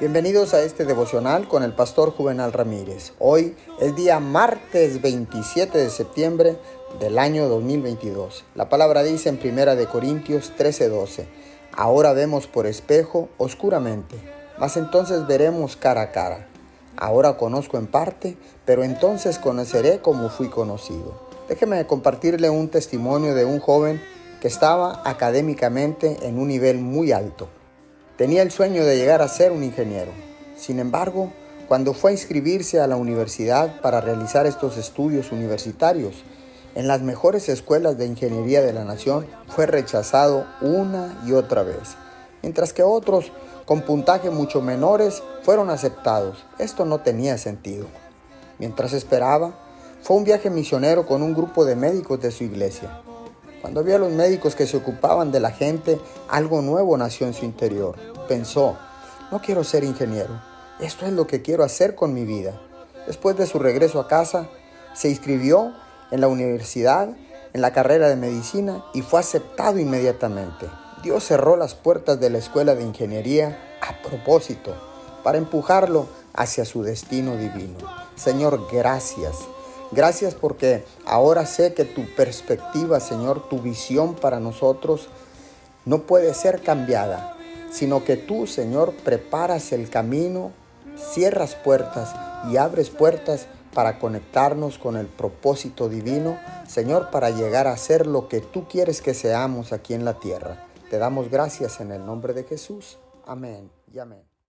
Bienvenidos a este devocional con el pastor Juvenal Ramírez. Hoy es día martes 27 de septiembre del año 2022. La palabra dice en Primera de Corintios 13:12, ahora vemos por espejo oscuramente, mas entonces veremos cara a cara. Ahora conozco en parte, pero entonces conoceré como fui conocido. Déjeme compartirle un testimonio de un joven que estaba académicamente en un nivel muy alto Tenía el sueño de llegar a ser un ingeniero. Sin embargo, cuando fue a inscribirse a la universidad para realizar estos estudios universitarios, en las mejores escuelas de ingeniería de la nación, fue rechazado una y otra vez, mientras que otros, con puntaje mucho menores, fueron aceptados. Esto no tenía sentido. Mientras esperaba, fue un viaje misionero con un grupo de médicos de su iglesia. Cuando vio a los médicos que se ocupaban de la gente, algo nuevo nació en su interior. Pensó, no quiero ser ingeniero, esto es lo que quiero hacer con mi vida. Después de su regreso a casa, se inscribió en la universidad, en la carrera de medicina y fue aceptado inmediatamente. Dios cerró las puertas de la escuela de ingeniería a propósito, para empujarlo hacia su destino divino. Señor, gracias Gracias porque ahora sé que tu perspectiva, Señor, tu visión para nosotros no puede ser cambiada, sino que tú, Señor, preparas el camino, cierras puertas y abres puertas para conectarnos con el propósito divino, Señor, para llegar a ser lo que tú quieres que seamos aquí en la tierra. Te damos gracias en el nombre de Jesús. Amén y amén.